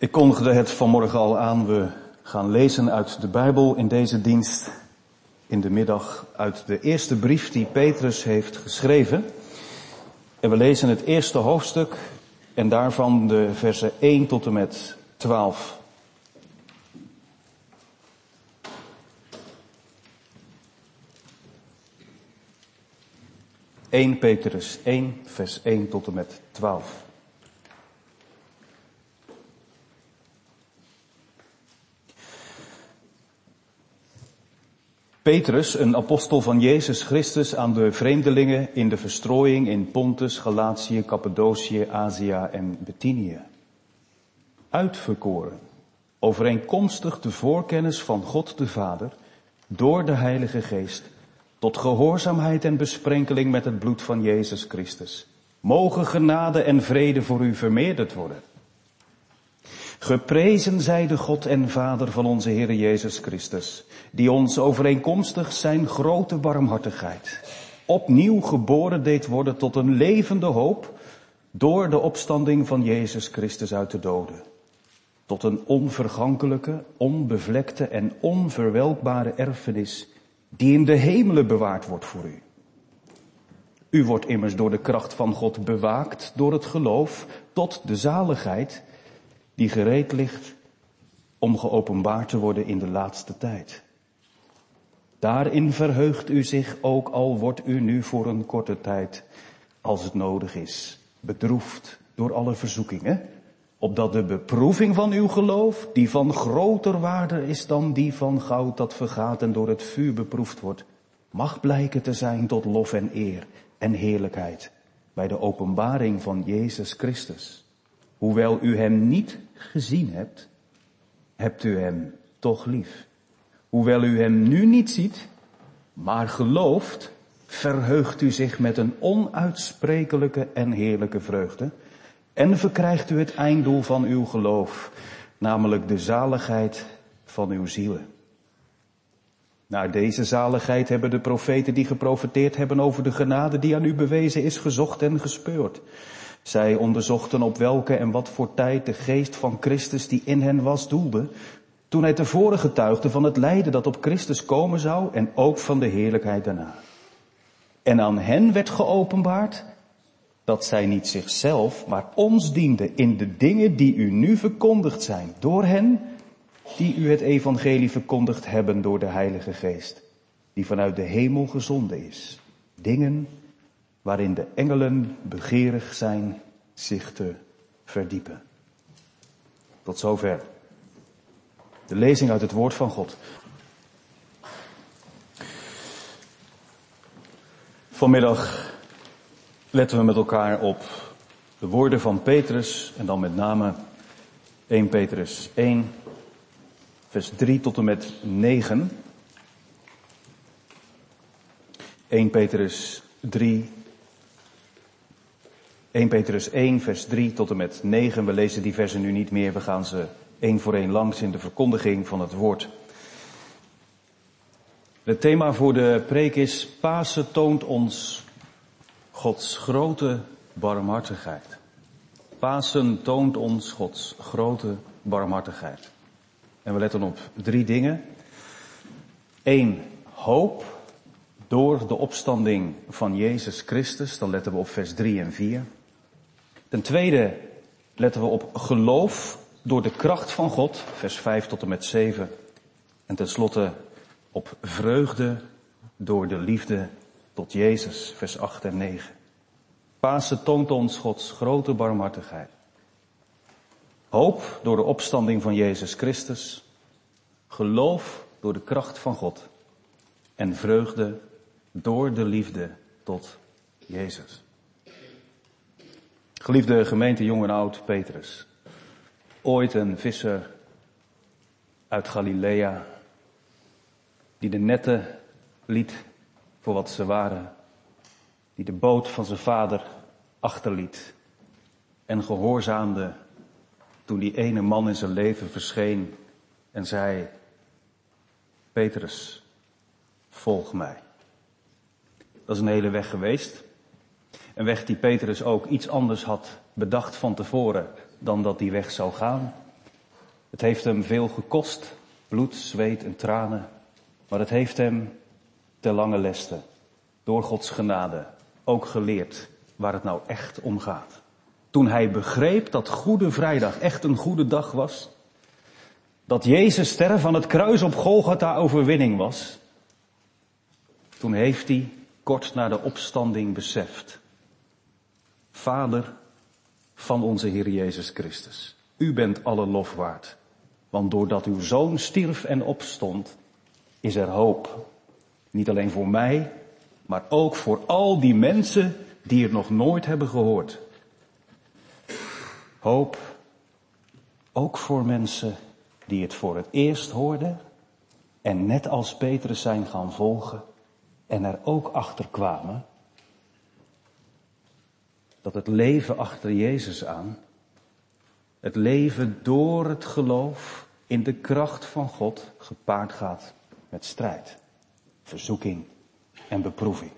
Ik kondigde het vanmorgen al aan. We gaan lezen uit de Bijbel in deze dienst in de middag uit de eerste brief die Petrus heeft geschreven. En we lezen het eerste hoofdstuk en daarvan de versen 1 tot en met 12. ...1 Petrus 1, vers 1 tot en met 12. Petrus, een apostel van Jezus Christus aan de vreemdelingen in de verstrooiing in Pontus, Galatië, Cappadocië, Azië en Bithynië. Uitverkoren, overeenkomstig de voorkennis van God de Vader, door de Heilige Geest, tot gehoorzaamheid en besprenkeling met het bloed van Jezus Christus. Mogen genade en vrede voor u vermeerderd worden. Geprezen zij de God en Vader van onze Heer Jezus Christus, die ons overeenkomstig zijn grote barmhartigheid opnieuw geboren deed worden tot een levende hoop door de opstanding van Jezus Christus uit de doden. Tot een onvergankelijke, onbevlekte en onverwelkbare erfenis die in de hemelen bewaard wordt voor u. U wordt immers door de kracht van God bewaakt door het geloof tot de zaligheid die gereed ligt om geopenbaard te worden in de laatste tijd. Daarin verheugt u zich ook al wordt u nu voor een korte tijd, als het nodig is, bedroefd door alle verzoekingen, opdat de beproeving van uw geloof, die van groter waarde is dan die van goud dat vergaat en door het vuur beproefd wordt, mag blijken te zijn tot lof en eer en heerlijkheid bij de openbaring van Jezus Christus. Hoewel u hem niet gezien hebt, hebt u hem toch lief. Hoewel u hem nu niet ziet, maar gelooft, verheugt u zich met een onuitsprekelijke en heerlijke vreugde en verkrijgt u het einddoel van uw geloof, namelijk de zaligheid van uw zielen. Naar deze zaligheid hebben de profeten die geprofeteerd hebben over de genade die aan u bewezen is, gezocht en gespeurd. Zij onderzochten op welke en wat voor tijd de geest van Christus die in hen was doelde, toen hij tevoren getuigde van het lijden dat op Christus komen zou en ook van de heerlijkheid daarna. En aan hen werd geopenbaard dat zij niet zichzelf, maar ons dienden in de dingen die u nu verkondigd zijn door hen die u het evangelie verkondigd hebben door de Heilige Geest, die vanuit de hemel gezonden is. Dingen waarin de engelen begeerig zijn zich te verdiepen. Tot zover. De lezing uit het woord van God. Vanmiddag letten we met elkaar op de woorden van Petrus en dan met name 1 Petrus 1, vers 3 tot en met 9. 1 Petrus 3, 1 Petrus 1, vers 3 tot en met 9. We lezen die versen nu niet meer. We gaan ze één voor één langs in de verkondiging van het woord. Het thema voor de preek is Pasen toont ons Gods grote barmhartigheid. Pasen toont ons Gods grote barmhartigheid. En we letten op drie dingen. Eén, hoop door de opstanding van Jezus Christus. Dan letten we op vers 3 en 4. Ten tweede letten we op geloof door de kracht van God, vers 5 tot en met 7. En tenslotte op vreugde door de liefde tot Jezus, vers 8 en 9. Pasen toont ons Gods grote barmhartigheid. Hoop door de opstanding van Jezus Christus. Geloof door de kracht van God. En vreugde door de liefde tot Jezus. Geliefde gemeente, jong en oud, Petrus. Ooit een visser uit Galilea, die de netten liet voor wat ze waren, die de boot van zijn vader achterliet en gehoorzaamde toen die ene man in zijn leven verscheen en zei, Petrus, volg mij. Dat is een hele weg geweest. Een weg die Petrus ook iets anders had bedacht van tevoren dan dat die weg zou gaan. Het heeft hem veel gekost, bloed, zweet en tranen, maar het heeft hem te lange leste, door Gods genade, ook geleerd waar het nou echt om gaat. Toen hij begreep dat Goede Vrijdag echt een goede dag was, dat Jezus sterren van het kruis op Golgotha overwinning was, toen heeft hij kort na de opstanding beseft. Vader van onze Heer Jezus Christus, u bent alle lof waard. Want doordat uw zoon stierf en opstond, is er hoop. Niet alleen voor mij, maar ook voor al die mensen die het nog nooit hebben gehoord. Hoop ook voor mensen die het voor het eerst hoorden en net als Petrus zijn gaan volgen en er ook achter kwamen dat het leven achter Jezus aan, het leven door het geloof in de kracht van God gepaard gaat met strijd, verzoeking en beproeving.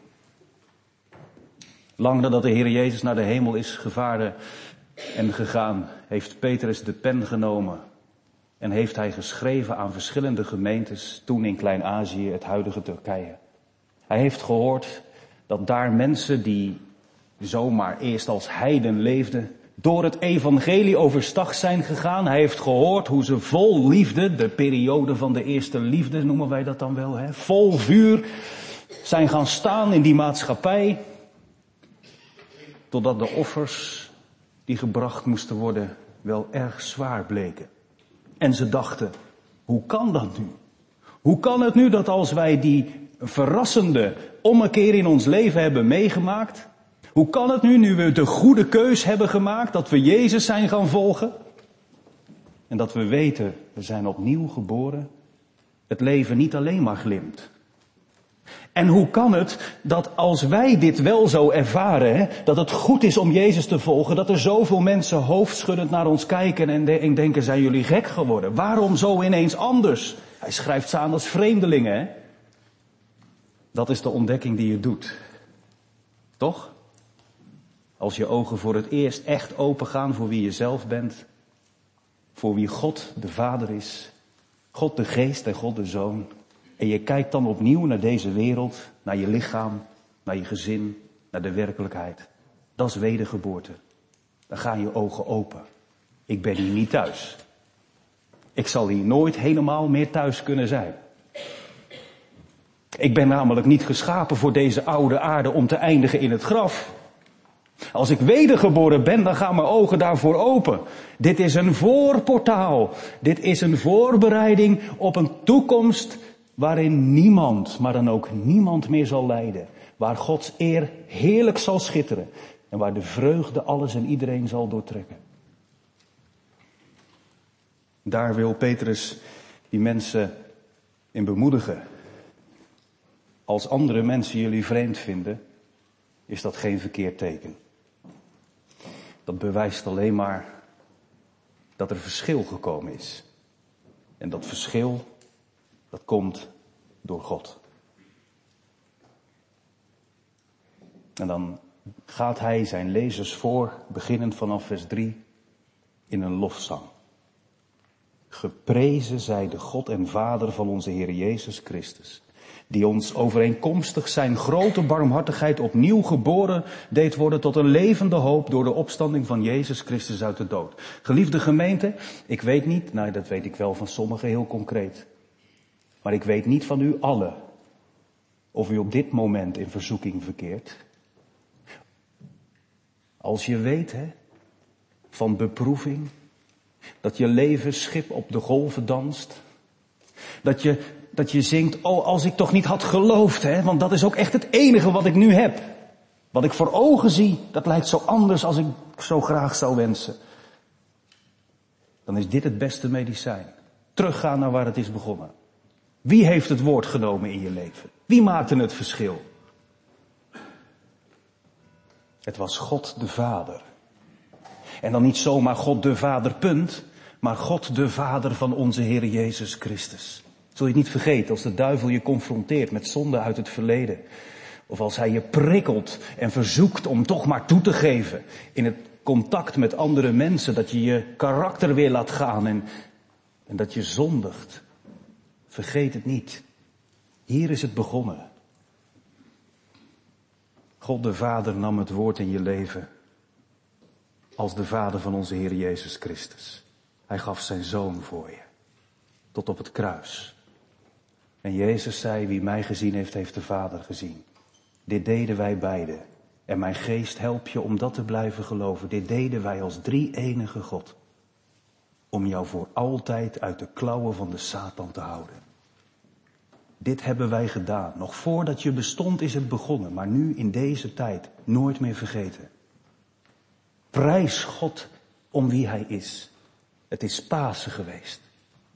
Lang nadat de Heer Jezus naar de hemel is gevaren en gegaan, heeft Petrus de pen genomen en heeft hij geschreven aan verschillende gemeentes, toen in Klein-Azië, het huidige Turkije. Hij heeft gehoord dat daar mensen die zomaar eerst als heiden leefden, door het evangelie overstag zijn gegaan. Hij heeft gehoord hoe ze vol liefde, de periode van de eerste liefde noemen wij dat dan wel, hè, vol vuur zijn gaan staan in die maatschappij. Totdat de offers die gebracht moesten worden wel erg zwaar bleken. En ze dachten, hoe kan dat nu? Hoe kan het nu dat als wij die verrassende ommekeer in ons leven hebben meegemaakt, hoe kan het nu, nu we de goede keus hebben gemaakt, dat we Jezus zijn gaan volgen? En dat we weten, we zijn opnieuw geboren, het leven niet alleen maar glimt. En hoe kan het dat als wij dit wel zo ervaren, hè, dat het goed is om Jezus te volgen, dat er zoveel mensen hoofdschuddend naar ons kijken en, de, en denken, zijn jullie gek geworden? Waarom zo ineens anders? Hij schrijft ze aan als vreemdelingen. Hè? Dat is de ontdekking die je doet. Toch? Als je ogen voor het eerst echt open gaan voor wie je zelf bent, voor wie God de Vader is, God de Geest en God de Zoon, en je kijkt dan opnieuw naar deze wereld, naar je lichaam, naar je gezin, naar de werkelijkheid. Dat is wedergeboorte. Dan gaan je ogen open. Ik ben hier niet thuis. Ik zal hier nooit helemaal meer thuis kunnen zijn. Ik ben namelijk niet geschapen voor deze oude aarde om te eindigen in het graf. Als ik wedergeboren ben, dan gaan mijn ogen daarvoor open. Dit is een voorportaal. Dit is een voorbereiding op een toekomst waarin niemand, maar dan ook niemand meer zal lijden. Waar Gods eer heerlijk zal schitteren. En waar de vreugde alles en iedereen zal doortrekken. Daar wil Petrus die mensen in bemoedigen. Als andere mensen jullie vreemd vinden, is dat geen verkeerd teken. Dat bewijst alleen maar dat er verschil gekomen is. En dat verschil, dat komt door God. En dan gaat hij zijn lezers voor, beginnend vanaf vers 3, in een lofzang. Geprezen zij de God en Vader van onze Heer Jezus Christus, die ons overeenkomstig zijn grote barmhartigheid opnieuw geboren deed worden tot een levende hoop door de opstanding van Jezus Christus uit de dood. Geliefde gemeente, ik weet niet, nou dat weet ik wel van sommigen heel concreet, maar ik weet niet van u allen of u op dit moment in verzoeking verkeert. Als je weet, hè, van beproeving, dat je leven schip op de golven danst, dat je, dat je zingt, oh als ik toch niet had geloofd, hè, want dat is ook echt het enige wat ik nu heb. Wat ik voor ogen zie, dat lijkt zo anders als ik zo graag zou wensen. Dan is dit het beste medicijn. Teruggaan naar waar het is begonnen. Wie heeft het woord genomen in je leven? Wie maakte het verschil? Het was God de Vader. En dan niet zomaar God de Vader, punt, maar God de Vader van onze Heer Jezus Christus. Zul je niet vergeten als de duivel je confronteert met zonde uit het verleden. Of als hij je prikkelt en verzoekt om toch maar toe te geven in het contact met andere mensen, dat je je karakter weer laat gaan en en dat je zondigt. Vergeet het niet. Hier is het begonnen. God de Vader nam het woord in je leven als de Vader van onze Heer Jezus Christus. Hij gaf zijn zoon voor je, tot op het kruis. En Jezus zei, wie mij gezien heeft, heeft de Vader gezien. Dit deden wij beiden. En mijn geest helpt je om dat te blijven geloven. Dit deden wij als drie enige God. Om jou voor altijd uit de klauwen van de Satan te houden. Dit hebben wij gedaan. Nog voordat je bestond is het begonnen, maar nu in deze tijd nooit meer vergeten. Prijs God om wie Hij is. Het is Pasen geweest.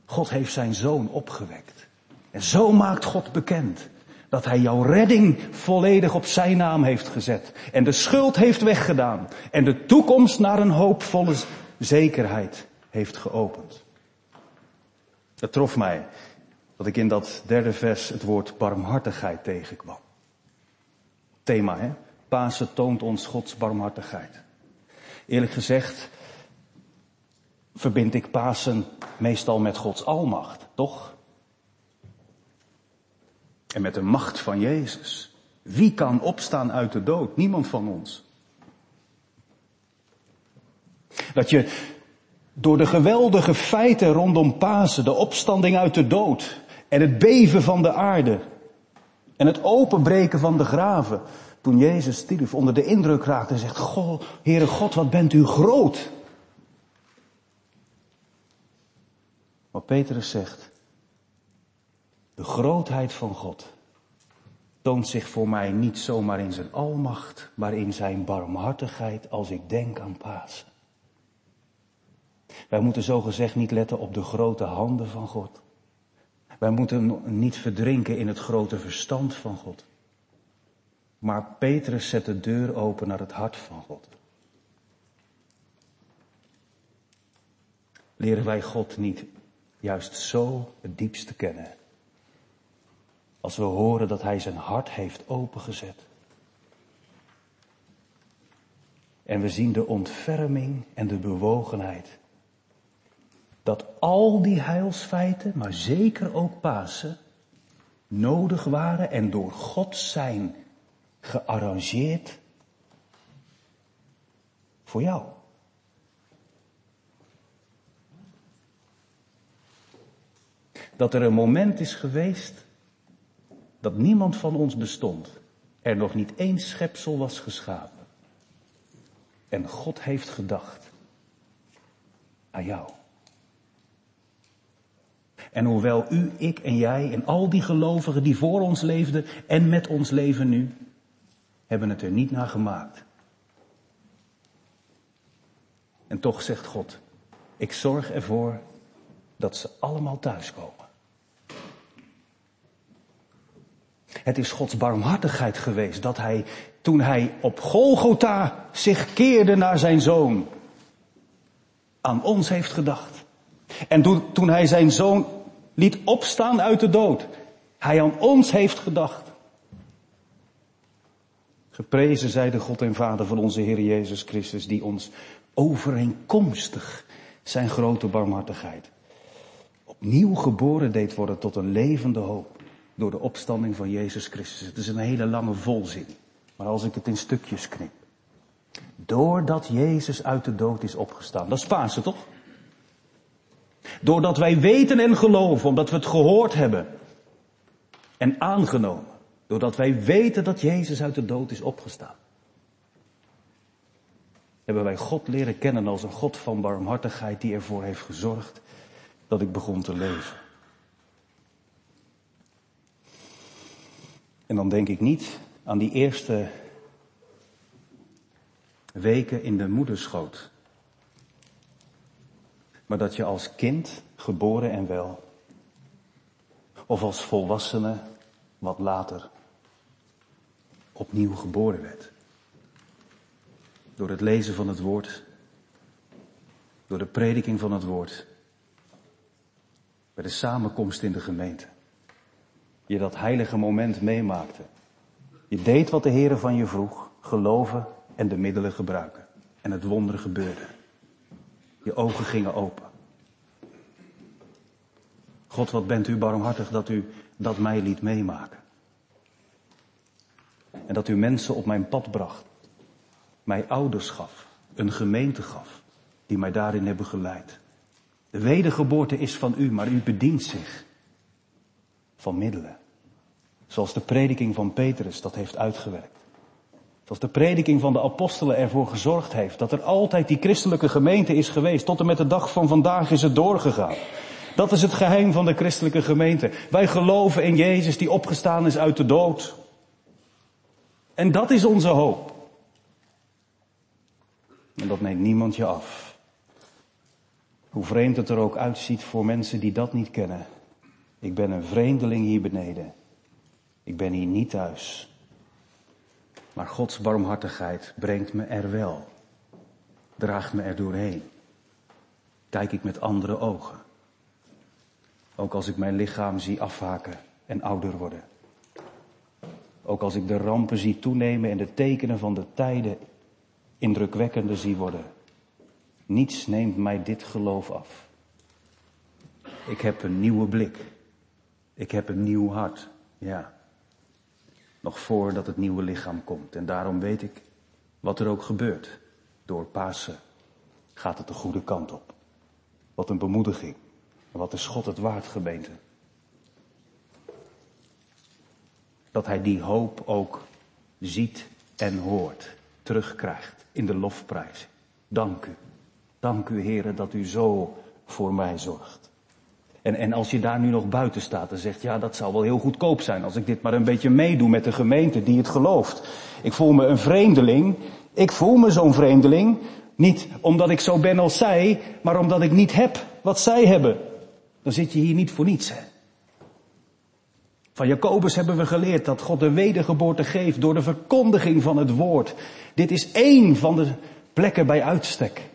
God heeft zijn zoon opgewekt. En zo maakt God bekend dat Hij jouw redding volledig op Zijn naam heeft gezet. En de schuld heeft weggedaan. En de toekomst naar een hoopvolle zekerheid heeft geopend. Het trof mij dat ik in dat derde vers het woord barmhartigheid tegenkwam. Thema, hè? Pasen toont ons Gods barmhartigheid. Eerlijk gezegd verbind ik Pasen meestal met Gods almacht, toch? En met de macht van Jezus. Wie kan opstaan uit de dood? Niemand van ons. Dat je door de geweldige feiten rondom Pasen, de opstanding uit de dood en het beven van de aarde en het openbreken van de graven, toen Jezus stierf, onder de indruk raakte en zegt, Goh, Heere God, wat bent u groot. Wat Petrus zegt, de grootheid van God toont zich voor mij niet zomaar in zijn almacht, maar in zijn barmhartigheid als ik denk aan Pasen. Wij moeten zogezegd niet letten op de grote handen van God. Wij moeten niet verdrinken in het grote verstand van God. Maar Petrus zet de deur open naar het hart van God. Leren wij God niet juist zo het diepste kennen? Als we horen dat Hij zijn hart heeft opengezet. En we zien de ontferming en de bewogenheid. Dat al die heilsfeiten, maar zeker ook Pasen, nodig waren en door God zijn gearrangeerd voor jou. Dat er een moment is geweest dat niemand van ons bestond. Er nog niet één schepsel was geschapen. En God heeft gedacht aan jou. En hoewel u, ik en jij en al die gelovigen die voor ons leefden en met ons leven nu, hebben het er niet naar gemaakt. En toch zegt God, ik zorg ervoor dat ze allemaal thuiskomen. Het is Gods barmhartigheid geweest dat hij, toen hij op Golgotha zich keerde naar zijn zoon, aan ons heeft gedacht. En toen, hij zijn zoon liet opstaan uit de dood, hij aan ons heeft gedacht. Geprezen zij de God en Vader van onze Heer Jezus Christus, die ons overeenkomstig zijn grote barmhartigheid opnieuw geboren deed worden tot een levende hoop door de opstanding van Jezus Christus. Het is een hele lange volzin, maar als ik het in stukjes knip. Doordat Jezus uit de dood is opgestaan. Dat is Pasen toch? Doordat wij weten en geloven, omdat we het gehoord hebben en aangenomen. Doordat wij weten dat Jezus uit de dood is opgestaan. Hebben wij God leren kennen als een God van barmhartigheid die ervoor heeft gezorgd dat ik begon te leven. En dan denk ik niet aan die eerste weken in de moederschoot. Maar dat je als kind, geboren en wel, of als volwassene, wat later, opnieuw geboren werd. Door het lezen van het woord, door de prediking van het woord, bij de samenkomst in de gemeente. Je dat heilige moment meemaakte. Je deed wat de Heer van je vroeg, geloven en de middelen gebruiken. En het wonder gebeurde. Je ogen gingen open. God, wat bent u barmhartig dat u dat mij liet meemaken. En dat u mensen op mijn pad bracht. Mij ouders gaf. Een gemeente gaf. Die mij daarin hebben geleid. De wedergeboorte is van u, maar u bedient zich van middelen. Zoals de prediking van Petrus dat heeft uitgewerkt. Zoals de prediking van de apostelen ervoor gezorgd heeft dat er altijd die christelijke gemeente is geweest. Tot en met de dag van vandaag is het doorgegaan. Dat is het geheim van de christelijke gemeente. Wij geloven in Jezus die opgestaan is uit de dood. En dat is onze hoop. En dat neemt niemand je af. Hoe vreemd het er ook uitziet voor mensen die dat niet kennen. Ik ben een vreemdeling hier beneden. Ik ben hier niet thuis. Maar Gods barmhartigheid brengt me er wel. Draagt me er doorheen. Kijk ik met andere ogen. Ook als ik mijn lichaam zie afhaken en ouder worden. Ook als ik de rampen zie toenemen en de tekenen van de tijden indrukwekkender zie worden. Niets neemt mij dit geloof af. Ik heb een nieuwe blik. Ik heb een nieuw hart. Ja. Nog voordat het nieuwe lichaam komt. En daarom weet ik, wat er ook gebeurt, door Pasen gaat het de goede kant op. Wat een bemoediging. Wat is God het waard, gemeente? Dat hij die hoop ook ziet en hoort, terugkrijgt in de lofprijs. Dank u. Dank u, heren, dat u zo voor mij zorgt. En, en als je daar nu nog buiten staat en zegt, ja, dat zou wel heel goedkoop zijn als ik dit maar een beetje meedoe met de gemeente die het gelooft. Ik voel me een vreemdeling. Ik voel me zo'n vreemdeling. Niet omdat ik zo ben als zij, maar omdat ik niet heb wat zij hebben. Dan zit je hier niet voor niets. Hè? Van Jacobus hebben we geleerd dat God de wedergeboorte geeft door de verkondiging van het woord. Dit is één van de plekken bij uitstek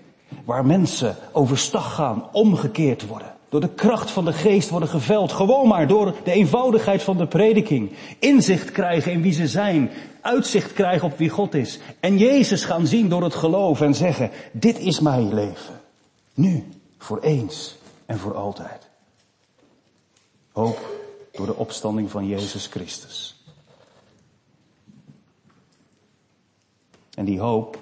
waar mensen overstag gaan, omgekeerd worden. Door de kracht van de geest worden geveld. Gewoon maar door de eenvoudigheid van de prediking. Inzicht krijgen in wie ze zijn. Uitzicht krijgen op wie God is. En Jezus gaan zien door het geloof en zeggen, dit is mijn leven. Nu, voor eens en voor altijd. Hoop door de opstanding van Jezus Christus. En die hoop,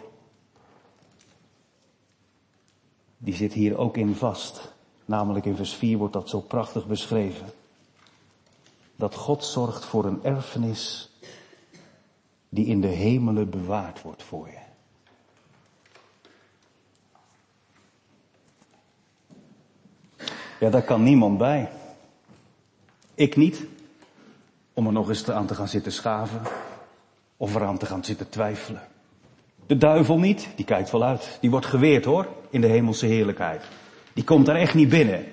die zit hier ook in vast. Namelijk in vers 4 wordt dat zo prachtig beschreven. Dat God zorgt voor een erfenis die in de hemelen bewaard wordt voor je. Ja, daar kan niemand bij. Ik niet. Om er nog eens aan te gaan zitten schaven. Of eraan te gaan zitten twijfelen. De duivel niet, die kijkt wel uit. Die wordt geweerd hoor, in de hemelse heerlijkheid. Die komt daar echt niet binnen.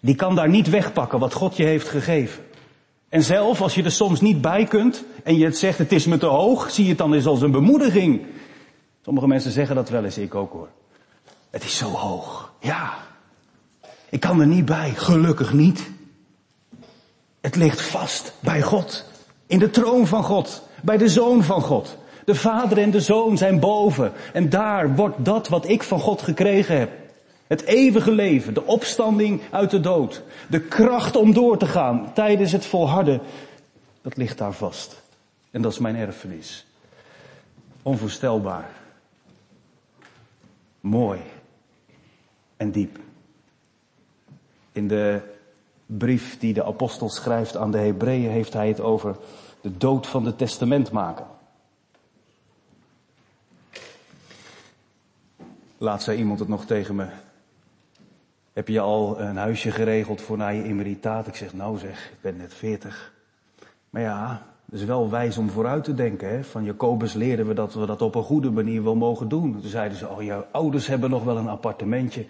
Die kan daar niet wegpakken wat God je heeft gegeven. En zelf, als je er soms niet bij kunt en je het zegt het is me te hoog, zie je het dan eens als een bemoediging. Sommige mensen zeggen dat wel eens, ik ook hoor. Het is zo hoog. Ja. Ik kan er niet bij, gelukkig niet. Het ligt vast bij God. In de troon van God. Bij de Zoon van God. De Vader en de Zoon zijn boven. En daar wordt dat wat ik van God gekregen heb. Het eeuwige leven, de opstanding uit de dood, de kracht om door te gaan tijdens het volharden, dat ligt daar vast. En dat is mijn erfenis. Onvoorstelbaar. Mooi. En diep. In de brief die de apostel schrijft aan de Hebreeën heeft hij het over de dood van de testamentmaker. Laat zei iemand het nog tegen me. Heb je al een huisje geregeld voor na je emeritaat? Ik zeg, nou zeg, ik ben net veertig. Maar ja, het is wel wijs om vooruit te denken. Hè? Van Jacobus leerden we dat we dat op een goede manier wel mogen doen. Toen zeiden ze, oh, jouw ouders hebben nog wel een appartementje.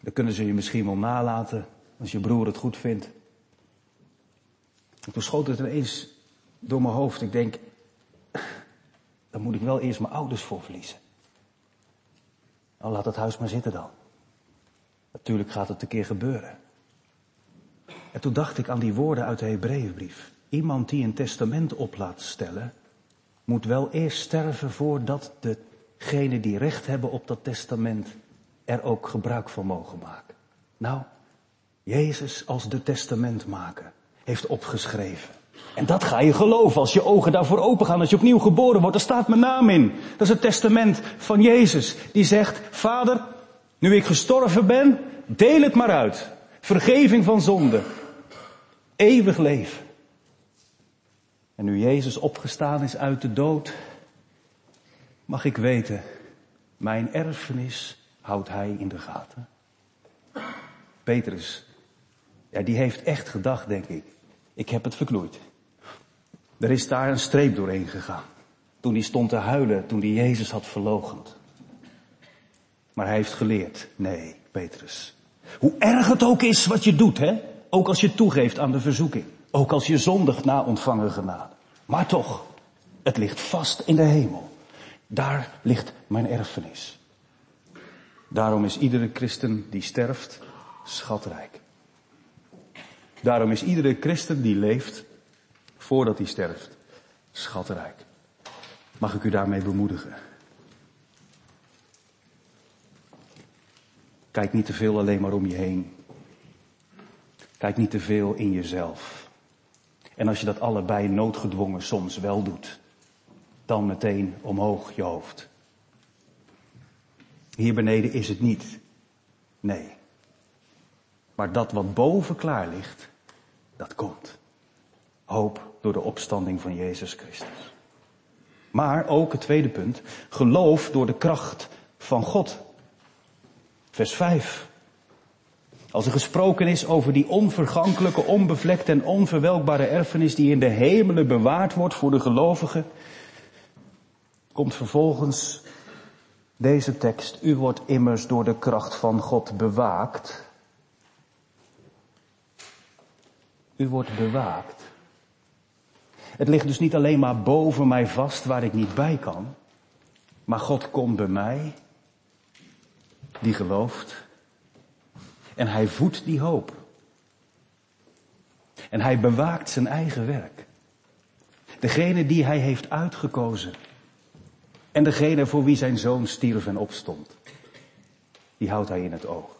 Dan kunnen ze je misschien wel nalaten, als je broer het goed vindt. En toen schoot het ineens door mijn hoofd. Ik denk, dan moet ik wel eerst mijn ouders voor verliezen. Nou, laat het huis maar zitten dan. Natuurlijk gaat het een keer gebeuren. En toen dacht ik aan die woorden uit de Hebreeënbrief. Iemand die een testament op laat stellen, moet wel eerst sterven voordat degenen die recht hebben op dat testament er ook gebruik van mogen maken. Nou, Jezus als de testamentmaker heeft opgeschreven. En dat ga je geloven als je ogen daarvoor open gaan, als je opnieuw geboren wordt. Daar staat mijn naam in. Dat is het testament van Jezus. Die zegt, Vader, nu ik gestorven ben, deel het maar uit. Vergeving van zonde. Eeuwig leven. En nu Jezus opgestaan is uit de dood, mag ik weten, mijn erfenis houdt hij in de gaten. Petrus, ja, die heeft echt gedacht, denk ik. Ik heb het verknoeid. Er is daar een streep doorheen gegaan. Toen hij stond te huilen, toen hij Jezus had verlogend. Maar hij heeft geleerd, nee, Petrus. Hoe erg het ook is wat je doet, hè? Ook als je toegeeft aan de verzoeking. Ook als je zondigt na ontvangen genade. Maar toch, het ligt vast in de hemel. Daar ligt mijn erfenis. Daarom is iedere christen die sterft schatrijk. Daarom is iedere christen die leeft voordat hij sterft schatrijk. Mag ik u daarmee bemoedigen? Kijk niet te veel alleen maar om je heen. Kijk niet te veel in jezelf. En als je dat allebei noodgedwongen soms wel doet, dan meteen omhoog je hoofd. Hier beneden is het niet. Nee. Maar dat wat boven klaar ligt, dat komt. Hoop door de opstanding van Jezus Christus. Maar ook het tweede punt, geloof door de kracht van God. Vers 5. Als er gesproken is over die onvergankelijke, onbevlekte en onverwelkbare erfenis die in de hemelen bewaard wordt voor de gelovigen, komt vervolgens deze tekst. U wordt immers door de kracht van God bewaakt. U wordt bewaakt. Het ligt dus niet alleen maar boven mij vast waar ik niet bij kan. Maar God komt bij mij, die gelooft. En hij voedt die hoop. En hij bewaakt zijn eigen werk. Degene die hij heeft uitgekozen. En degene voor wie zijn zoon stierf en opstond. Die houdt hij in het oog.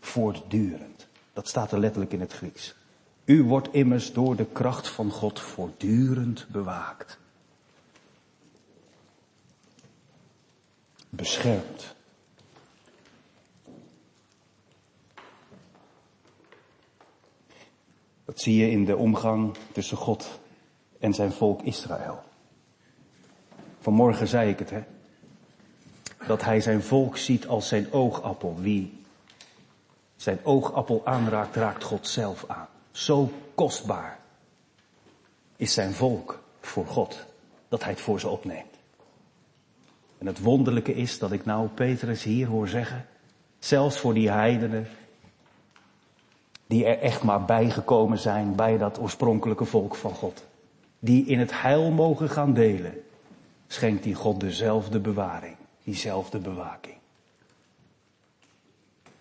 Voortdurend. Dat staat er letterlijk in het Grieks. U wordt immers door de kracht van God voortdurend bewaakt. Beschermd. Dat zie je in de omgang tussen God en zijn volk Israël. Vanmorgen zei ik het, hè. Dat hij zijn volk ziet als zijn oogappel. Wie zijn oogappel aanraakt, raakt God zelf aan. Zo kostbaar is zijn volk voor God, dat hij het voor ze opneemt. En het wonderlijke is dat ik nou Petrus hier hoor zeggen, zelfs voor die heidenen, die er echt maar bijgekomen zijn bij dat oorspronkelijke volk van God, die in het heil mogen gaan delen, schenkt die God dezelfde bewaring, diezelfde bewaking.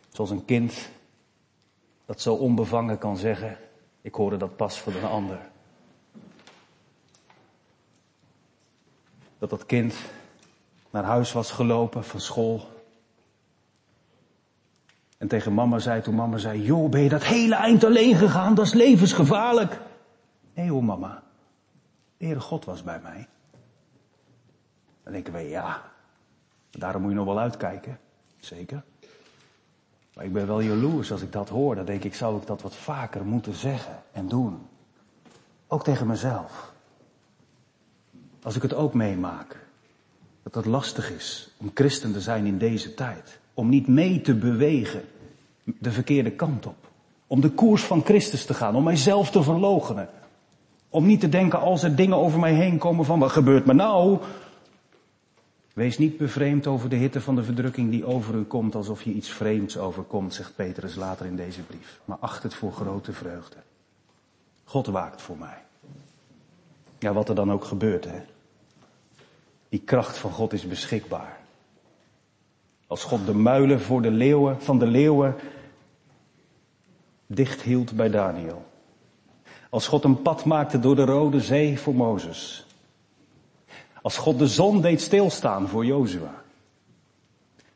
Zoals een kind dat zo onbevangen kan zeggen, ik hoorde dat pas van een ander. Dat dat kind naar huis was gelopen van school. En tegen mama zei, toen mama zei, joh, ben je dat hele eind alleen gegaan? Dat is levensgevaarlijk. Nee hoor mama, de God was bij mij. Dan denken we, ja, daarom moet je nog wel uitkijken. Zeker. Maar ik ben wel jaloers als ik dat hoor. Dan denk ik, zou ik dat wat vaker moeten zeggen en doen. Ook tegen mezelf. Als ik het ook meemaak. Dat het lastig is om christen te zijn in deze tijd. Om niet mee te bewegen de verkeerde kant op. Om de koers van Christus te gaan. Om mijzelf te verloochenen. Om niet te denken als er dingen over mij heen komen van wat gebeurt me nou? Wees niet bevreemd over de hitte van de verdrukking die over u komt alsof je iets vreemds overkomt, zegt Petrus later in deze brief. Maar acht het voor grote vreugde. God waakt voor mij. Ja, wat er dan ook gebeurt, hè. Die kracht van God is beschikbaar. Als God de muilen voor de leeuwen, van de leeuwen dicht hield bij Daniel. Als God een pad maakte door de Rode Zee voor Mozes. Als God de zon deed stilstaan voor Jozua.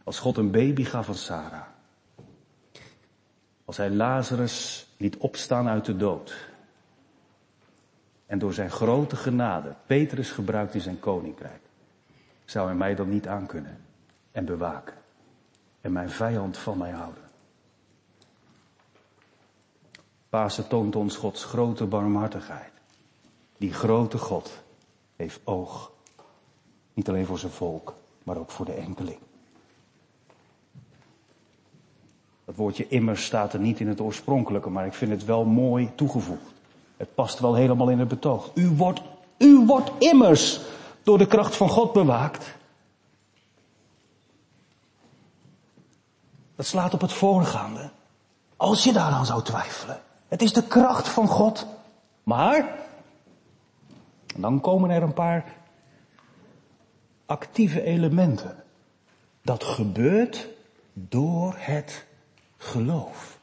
Als God een baby gaf aan Sarah. Als hij Lazarus liet opstaan uit de dood. En door zijn grote genade Petrus gebruikt in zijn koninkrijk. Zou hij mij dan niet aankunnen en bewaken. En mijn vijand van mij houden. Pasen toont ons Gods grote barmhartigheid. Die grote God heeft oog. Niet alleen voor zijn volk, maar ook voor de enkeling. Dat woordje immers staat er niet in het oorspronkelijke, maar ik vind het wel mooi toegevoegd. Het past wel helemaal in het betoog. U wordt, u wordt immers door de kracht van God bewaakt. Dat slaat op het voorgaande. Als je daaraan zou twijfelen. Het is de kracht van God. Maar, dan komen er een paar actieve elementen. Dat gebeurt door het geloof.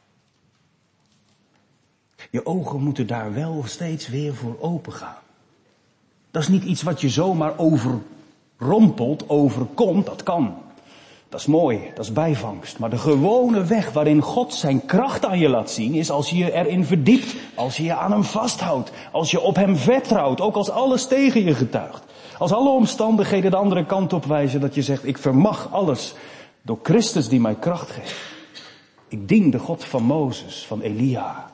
Je ogen moeten daar wel steeds weer voor open gaan. Dat is niet iets wat je zomaar overrompelt, overkomt, dat kan. Dat is mooi, dat is bijvangst. Maar de gewone weg waarin God zijn kracht aan je laat zien, is als je erin verdiept, als je je aan hem vasthoudt, als je op hem vertrouwt, ook als alles tegen je getuigt. Als alle omstandigheden de andere kant op wijzen, dat je zegt, ik vermag alles door Christus die mij kracht geeft. Ik dien de God van Mozes, van Elia.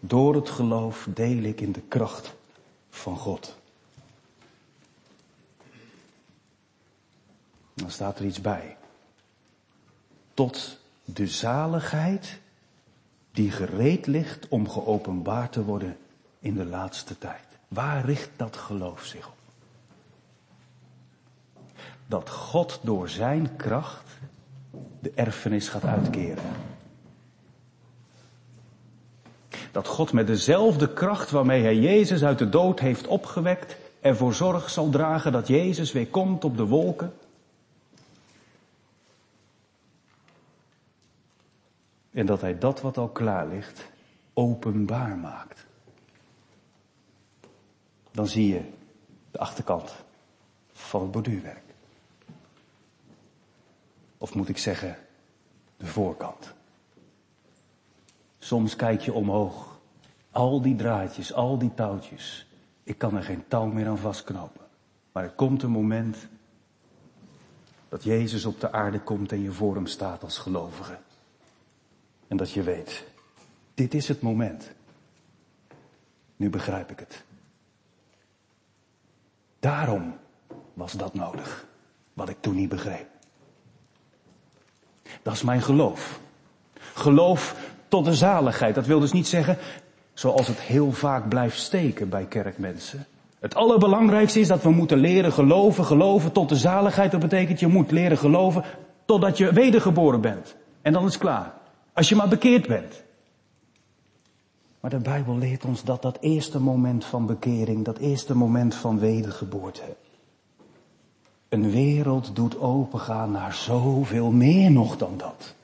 Door het geloof deel ik in de kracht van God. Dan staat er iets bij. Tot de zaligheid die gereed ligt om geopenbaard te worden in de laatste tijd. Waar richt dat geloof zich op? Dat God door zijn kracht de erfenis gaat uitkeren. Dat God met dezelfde kracht waarmee hij Jezus uit de dood heeft opgewekt, ervoor zorg zal dragen dat Jezus weer komt op de wolken En dat hij dat wat al klaar ligt, openbaar maakt. Dan zie je de achterkant van het borduurwerk. Of moet ik zeggen, de voorkant. Soms kijk je omhoog. Al die draadjes, al die touwtjes. Ik kan er geen touw meer aan vastknopen. Maar er komt een moment dat Jezus op de aarde komt en je voor hem staat als gelovige. En dat je weet, dit is het moment. Nu begrijp ik het. Daarom was dat nodig, wat ik toen niet begreep. Dat is mijn geloof. Geloof tot de zaligheid. Dat wil dus niet zeggen, zoals het heel vaak blijft steken bij kerkmensen. Het allerbelangrijkste is dat we moeten leren geloven, geloven tot de zaligheid. Dat betekent je moet leren geloven totdat je wedergeboren bent. En dan is het klaar. Als je maar bekeerd bent. Maar de Bijbel leert ons dat dat eerste moment van bekering, dat eerste moment van wedergeboorte, een wereld doet opengaan naar zoveel meer nog dan dat.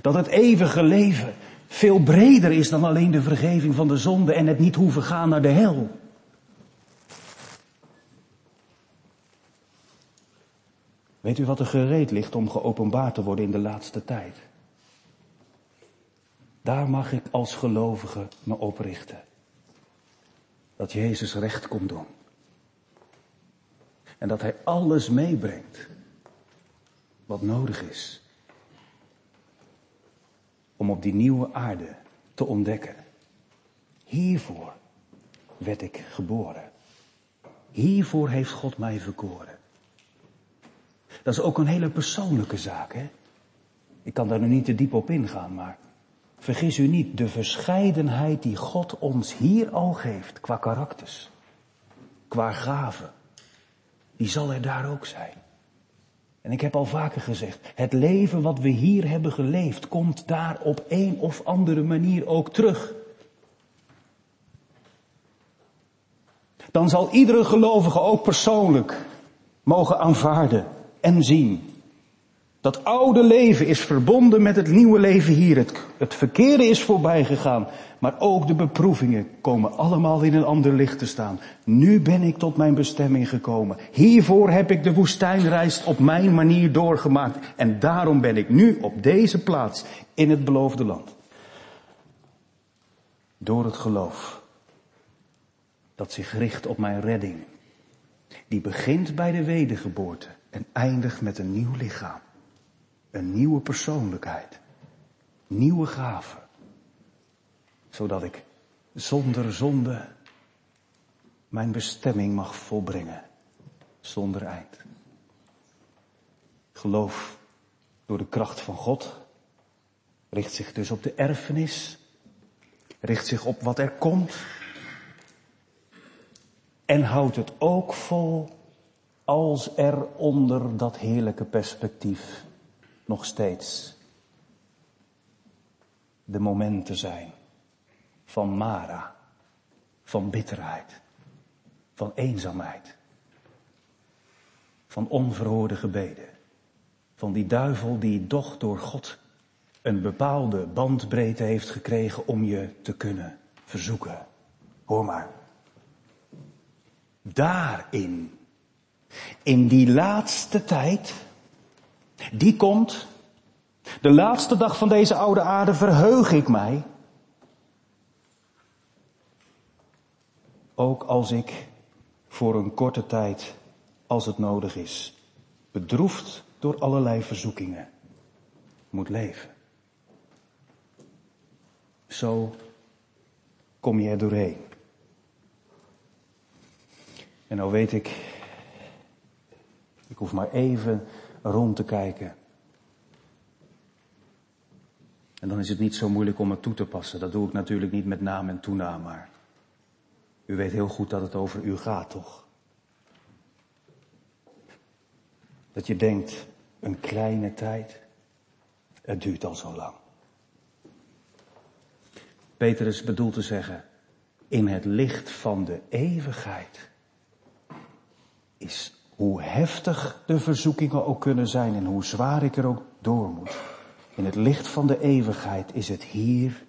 Dat het eeuwige leven veel breder is dan alleen de vergeving van de zonde en het niet hoeven gaan naar de hel. Weet u wat er gereed ligt om geopenbaard te worden in de laatste tijd? Daar mag ik als gelovige me op richten. Dat Jezus recht komt doen. En dat Hij alles meebrengt wat nodig is. Om op die nieuwe aarde te ontdekken. Hiervoor werd ik geboren. Hiervoor heeft God mij verkoren. Dat is ook een hele persoonlijke zaak, hè? Ik kan daar nu niet te diep op ingaan, maar Vergis u niet, de verscheidenheid die God ons hier al geeft qua karakters, qua gaven, die zal er daar ook zijn. En ik heb al vaker gezegd, het leven wat we hier hebben geleefd komt daar op een of andere manier ook terug. Dan zal iedere gelovige ook persoonlijk mogen aanvaarden en zien Dat oude leven is verbonden met het nieuwe leven hier. Het, het verkeerde is voorbij gegaan. Maar ook de beproevingen komen allemaal in een ander licht te staan. Nu ben ik tot mijn bestemming gekomen. Hiervoor heb ik de woestijnreis op mijn manier doorgemaakt. En daarom ben ik nu op deze plaats in het beloofde land. Door het geloof dat zich richt op mijn redding. Die begint bij de wedergeboorte en eindigt met een nieuw lichaam. Een nieuwe persoonlijkheid. Nieuwe gaven. Zodat ik zonder zonde mijn bestemming mag volbrengen. Zonder eind. Geloof door de kracht van God richt zich dus op de erfenis. Richt zich op wat er komt. En houdt het ook vol als er onder dat heerlijke perspectief nog steeds de momenten zijn van Mara, van bitterheid, van eenzaamheid, van onverhoorde gebeden, van die duivel die toch door God een bepaalde bandbreedte heeft gekregen om je te kunnen verzoeken. Hoor maar. Daarin, in die laatste tijd, die komt. De laatste dag van deze oude aarde verheug ik mij. Ook als ik voor een korte tijd, als het nodig is, bedroefd door allerlei verzoekingen, moet leven. Zo kom je er doorheen. En nou weet ik, ik hoef maar even rond te kijken. En dan is het niet zo moeilijk om het toe te passen. Dat doe ik natuurlijk niet met naam en toenaam, maar u weet heel goed dat het over u gaat, toch? Dat je denkt, een kleine tijd, het duurt al zo lang. Petrus bedoelt te zeggen, in het licht van de eeuwigheid is hoe heftig de verzoekingen ook kunnen zijn en hoe zwaar ik er ook door moet. In het licht van de eeuwigheid is het hier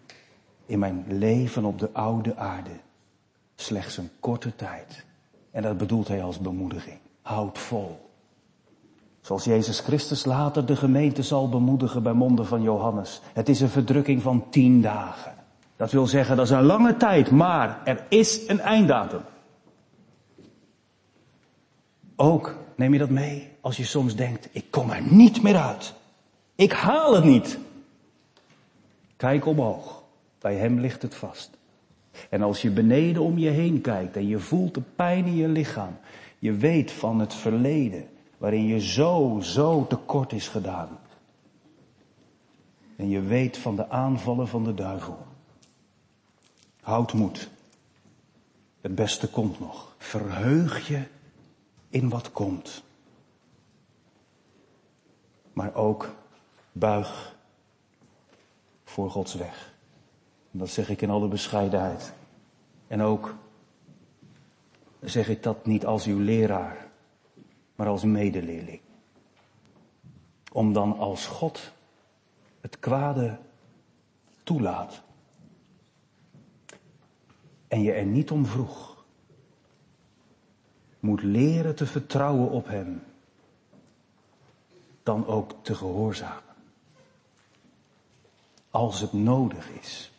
in mijn leven op de oude aarde slechts een korte tijd. En dat bedoelt hij als bemoediging. Houd vol. Zoals Jezus Christus later de gemeente zal bemoedigen bij monden van Johannes. Het is een verdrukking van tien dagen. Dat wil zeggen, dat is een lange tijd, maar er is een einddatum. Ook neem je dat mee als je soms denkt, ik kom er niet meer uit. Ik haal het niet. Kijk omhoog. Bij hem ligt het vast. En als je beneden om je heen kijkt en je voelt de pijn in je lichaam, je weet van het verleden waarin je zo, zo tekort is gedaan. En je weet van de aanvallen van de duivel. Houd moed. Het beste komt nog. Verheug je in wat komt. Maar ook buig voor Gods weg. Dat zeg ik in alle bescheidenheid. En ook zeg ik dat niet als uw leraar, maar als medeleerling. Om dan als God het kwade toelaat en je er niet om vroeg, moet leren te vertrouwen op Hem, dan ook te gehoorzamen. Als het nodig is.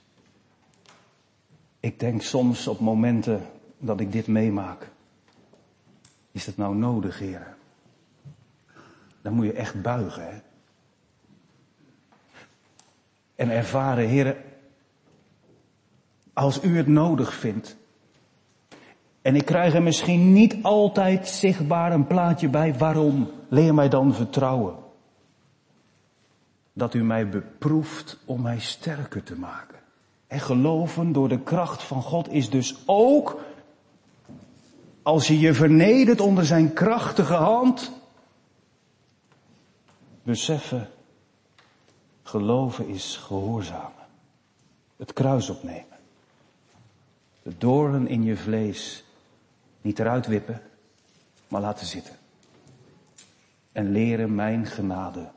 Ik denk soms op momenten dat ik dit meemaak. Is het nou nodig, heren? Dan moet je echt buigen, hè? En ervaren, heren, als u het nodig vindt. En ik krijg er misschien niet altijd zichtbaar een plaatje bij. Waarom? Leer mij dan vertrouwen. Dat u mij beproeft om mij sterker te maken. En geloven door de kracht van God is dus ook, als je je vernedert onder zijn krachtige hand, beseffen, geloven is gehoorzamen. Het kruis opnemen de doornen in je vlees niet eruit wippen, maar laten zitten. En leren mijn genade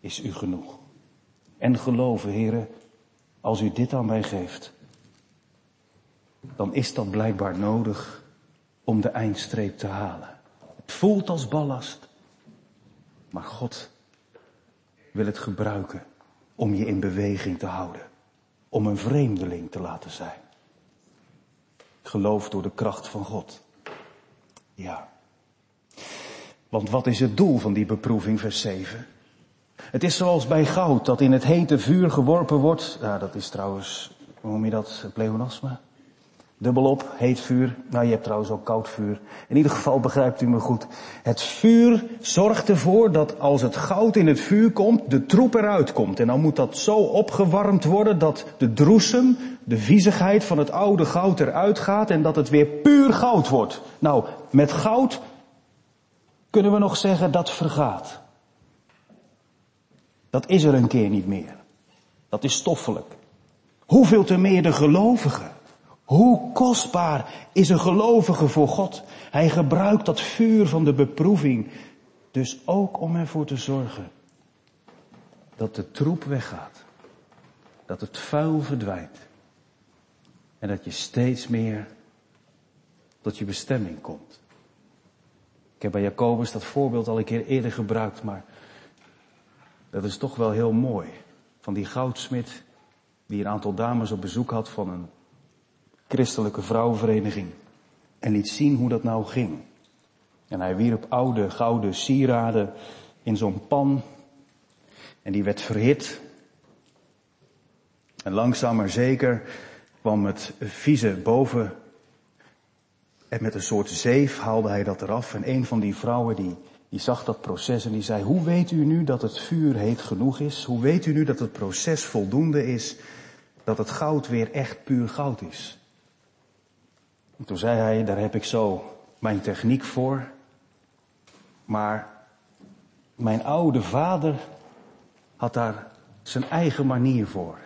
is u genoeg. En geloven, heren, als u dit aan mij geeft, dan is dat blijkbaar nodig om de eindstreep te halen. Het voelt als ballast, maar God wil het gebruiken om je in beweging te houden, om een vreemdeling te laten zijn. Geloof door de kracht van God. Ja. Want wat is het doel van die beproeving, vers 7? Het is zoals bij goud dat in het hete vuur geworpen wordt. Ja, dat is trouwens, hoe noem je dat, pleonasme? Dubbelop, heet vuur. Nou, je hebt trouwens ook koud vuur. In ieder geval begrijpt u me goed. Het vuur zorgt ervoor dat als het goud in het vuur komt, de troep eruit komt. En dan moet dat zo opgewarmd worden dat de droesem, de viezigheid van het oude goud eruit gaat en dat het weer puur goud wordt. Nou, met goud kunnen we nog zeggen dat vergaat. Dat is er een keer niet meer. Dat is stoffelijk. Hoeveel te meer de gelovigen. Hoe kostbaar is een gelovige voor God. Hij gebruikt dat vuur van de beproeving dus ook om ervoor te zorgen dat de troep weggaat. Dat het vuil verdwijnt. En dat je steeds meer tot je bestemming komt. Ik heb bij Jacobus dat voorbeeld al een keer eerder gebruikt, maar dat is toch wel heel mooi. Van die goudsmid die een aantal dames op bezoek had van een christelijke vrouwenvereniging. En liet zien hoe dat nou ging. En hij wierp oude gouden sieraden in zo'n pan. En die werd verhit. En langzaam maar zeker kwam het vieze boven. En met een soort zeef haalde hij dat eraf. En een van die vrouwen die, die zag dat proces en die zei, hoe weet u nu dat het vuur heet genoeg is? Hoe weet u nu dat het proces voldoende is? Dat het goud weer echt puur goud is? En toen zei hij, daar heb ik zo mijn techniek voor. Maar mijn oude vader had daar zijn eigen manier voor.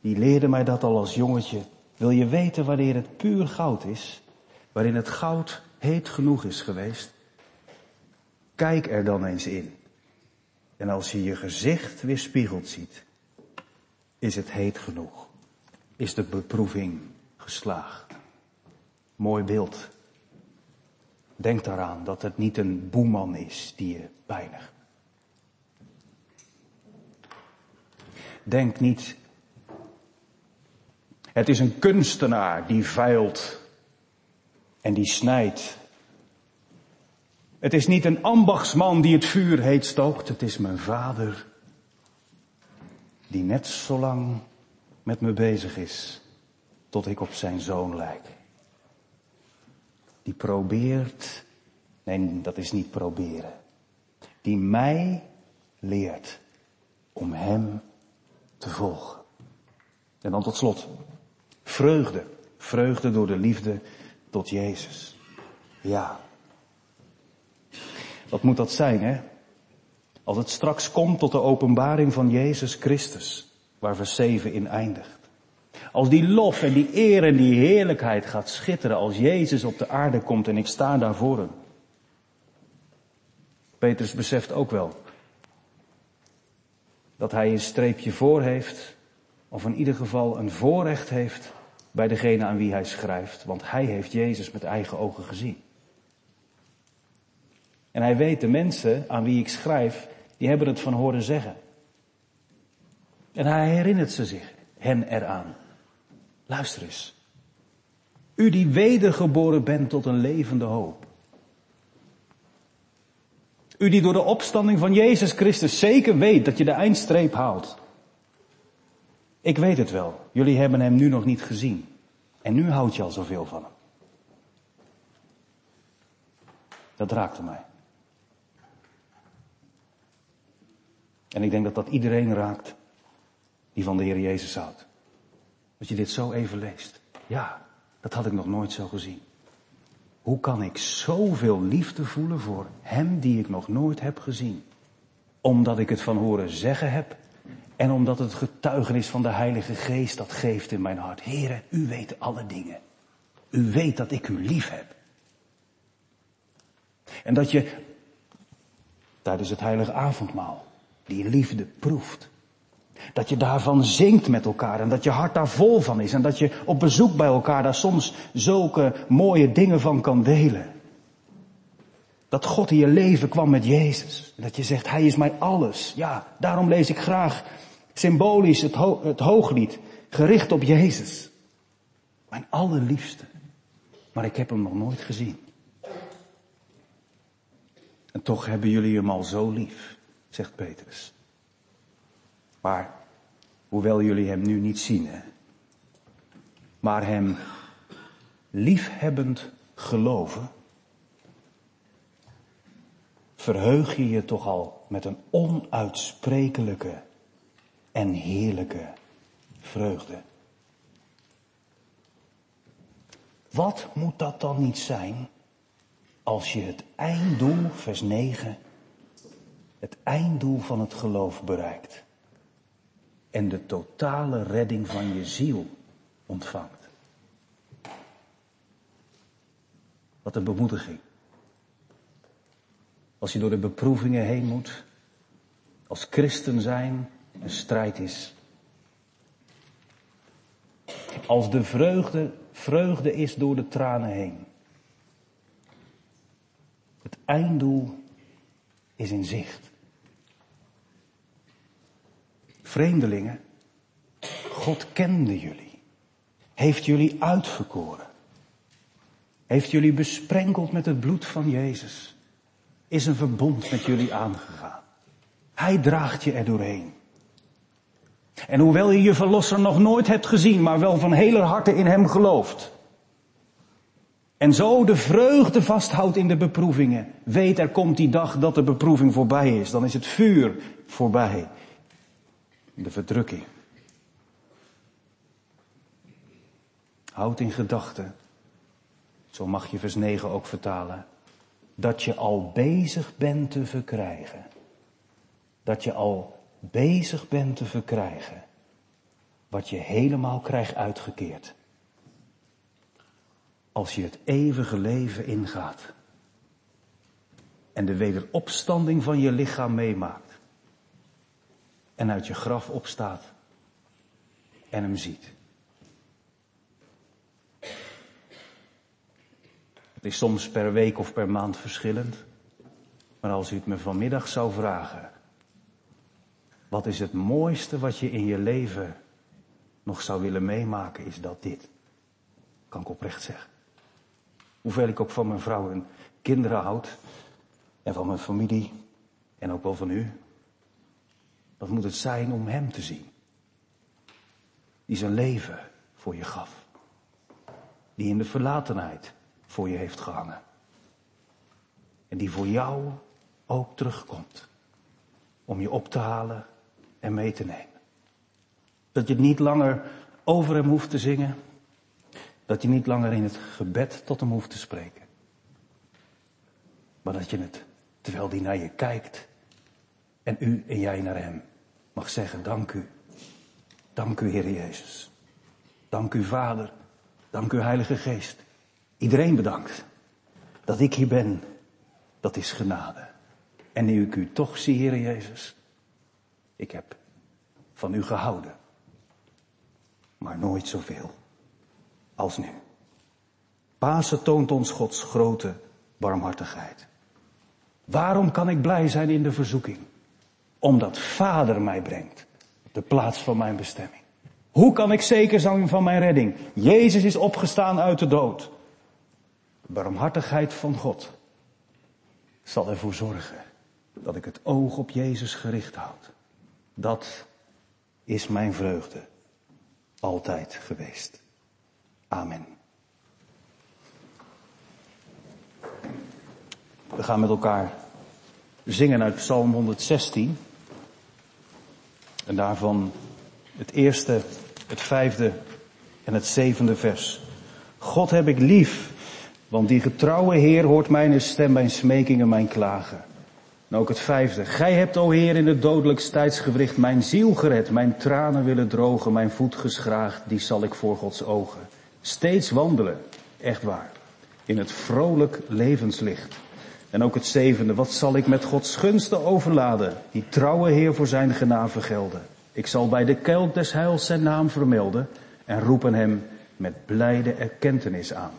Die leerde mij dat al als jongetje. Wil je weten wanneer het puur goud is? Waarin het goud heet genoeg is geweest? Kijk er dan eens in. En als je je gezicht weer spiegeld ziet, is het heet genoeg. Is de beproeving geslaagd. Mooi beeld. Denk daaraan dat het niet een boeman is die je pijnigt. Denk niet, het is een kunstenaar die veilt en die snijdt. Het is niet een ambachtsman die het vuur heet stookt, het is mijn vader die net zo lang met me bezig is tot ik op zijn zoon lijk die probeert, nee dat is niet proberen, die mij leert om Hem te volgen. En dan tot slot, vreugde, vreugde door de liefde tot Jezus. Ja. Wat moet dat zijn, hè? Als het straks komt tot de openbaring van Jezus Christus, waar vers 7 in eindigt. Als die lof en die eer en die heerlijkheid gaat schitteren als Jezus op de aarde komt en ik sta daar voor hem. Petrus beseft ook wel dat hij een streepje voor heeft, of in ieder geval een voorrecht heeft bij degene aan wie hij schrijft, want hij heeft Jezus met eigen ogen gezien. En hij weet de mensen aan wie ik schrijf, die hebben het van horen zeggen. En hij herinnert ze zich, hen eraan. Luister eens. U die wedergeboren bent tot een levende hoop. U die door de opstanding van Jezus Christus zeker weet dat je de eindstreep haalt. Ik weet het wel. Jullie hebben hem nu nog niet gezien. En nu houd je al zoveel van hem. Dat raakte mij. En ik denk dat dat iedereen raakt die van de Heer Jezus houdt. Dat je dit zo even leest. Ja, dat had ik nog nooit zo gezien. Hoe kan ik zoveel liefde voelen voor hem die ik nog nooit heb gezien? Omdat ik het van horen zeggen heb en omdat het getuigenis van de Heilige Geest dat geeft in mijn hart. Heren, u weet alle dingen. U weet dat ik u lief heb. En dat je tijdens het heilige avondmaal die liefde proeft. Dat je daarvan zingt met elkaar en dat je hart daar vol van is en dat je op bezoek bij elkaar daar soms zulke mooie dingen van kan delen. Dat God in je leven kwam met Jezus. En dat je zegt, Hij is mij alles. Ja, daarom lees ik graag symbolisch het, het hooglied, gericht op Jezus. Mijn allerliefste. Maar ik heb hem nog nooit gezien. En toch hebben jullie hem al zo lief, zegt Petrus. Maar, hoewel jullie hem nu niet zien, hè, maar hem liefhebbend geloven, verheug je je toch al met een onuitsprekelijke en heerlijke vreugde. Wat moet dat dan niet zijn als je het einddoel, vers 9, het einddoel van het geloof bereikt en de totale redding van je ziel ontvangt? Wat een bemoediging. Als je door de beproevingen heen moet, als christen zijn een strijd is. Als de vreugde, vreugde is door de tranen heen. Het einddoel is in zicht. Vreemdelingen, God kende jullie. Heeft jullie uitverkoren. Heeft jullie besprenkeld met het bloed van Jezus is een verbond met jullie aangegaan. Hij draagt je er doorheen. En hoewel je je verlosser nog nooit hebt gezien, maar wel van hele harte in hem gelooft. En zo de vreugde vasthoudt in de beproevingen. Weet er komt die dag dat de beproeving voorbij is. Dan is het vuur voorbij. De verdrukking. Houd in gedachten. Zo mag je vers 9 ook vertalen dat je al bezig bent te verkrijgen. Dat je al bezig bent te verkrijgen wat je helemaal krijgt uitgekeerd. Als je het eeuwige leven ingaat en de wederopstanding van je lichaam meemaakt en uit je graf opstaat en hem ziet. Het is soms per week of per maand verschillend. Maar als u het me vanmiddag zou vragen, wat is het mooiste wat je in je leven nog zou willen meemaken, is dat dit. Kan ik oprecht zeggen. Hoeveel ik ook van mijn vrouw en kinderen houd, en van mijn familie, en ook wel van u. Wat moet het zijn om hem te zien? Die zijn leven voor je gaf. Die in de verlatenheid voor je heeft gehangen. En die voor jou ook terugkomt. Om je op te halen en mee te nemen. Dat je het niet langer over hem hoeft te zingen. Dat je niet langer in het gebed tot hem hoeft te spreken. Maar dat je het, terwijl die naar je kijkt. En u en jij naar hem mag zeggen, dank u. Dank u, Heer Jezus. Dank u, Vader. Dank u, Heilige Geest. Iedereen bedankt dat ik hier ben. Dat is genade. En nu ik u toch zie, Heer Jezus, ik heb van u gehouden. Maar nooit zoveel als nu. Pasen toont ons Gods grote barmhartigheid. Waarom kan ik blij zijn in de verzoeking? Omdat Vader mij brengt op de plaats van mijn bestemming. Hoe kan ik zeker zijn van mijn redding? Jezus is opgestaan uit de dood barmhartigheid van God zal ervoor zorgen dat ik het oog op Jezus gericht houd. Dat is mijn vreugde altijd geweest. Amen. We gaan met elkaar zingen uit Psalm 116. En daarvan het eerste, het vijfde en het zevende vers. God heb ik lief want die getrouwe Heer hoort mijn stem, mijn smekingen, mijn klagen. En ook het vijfde. Gij hebt, o Heer, in het dodelijkst tijdsgewricht mijn ziel gered, mijn tranen willen drogen, mijn voet geschraagd, die zal ik voor Gods ogen. Steeds wandelen, echt waar, in het vrolijk levenslicht. En ook het zevende, wat zal ik met Gods gunsten overladen, die trouwe Heer voor zijn genade gelden. Ik zal bij de kelk des heils zijn naam vermelden en roepen hem met blijde erkentenis aan.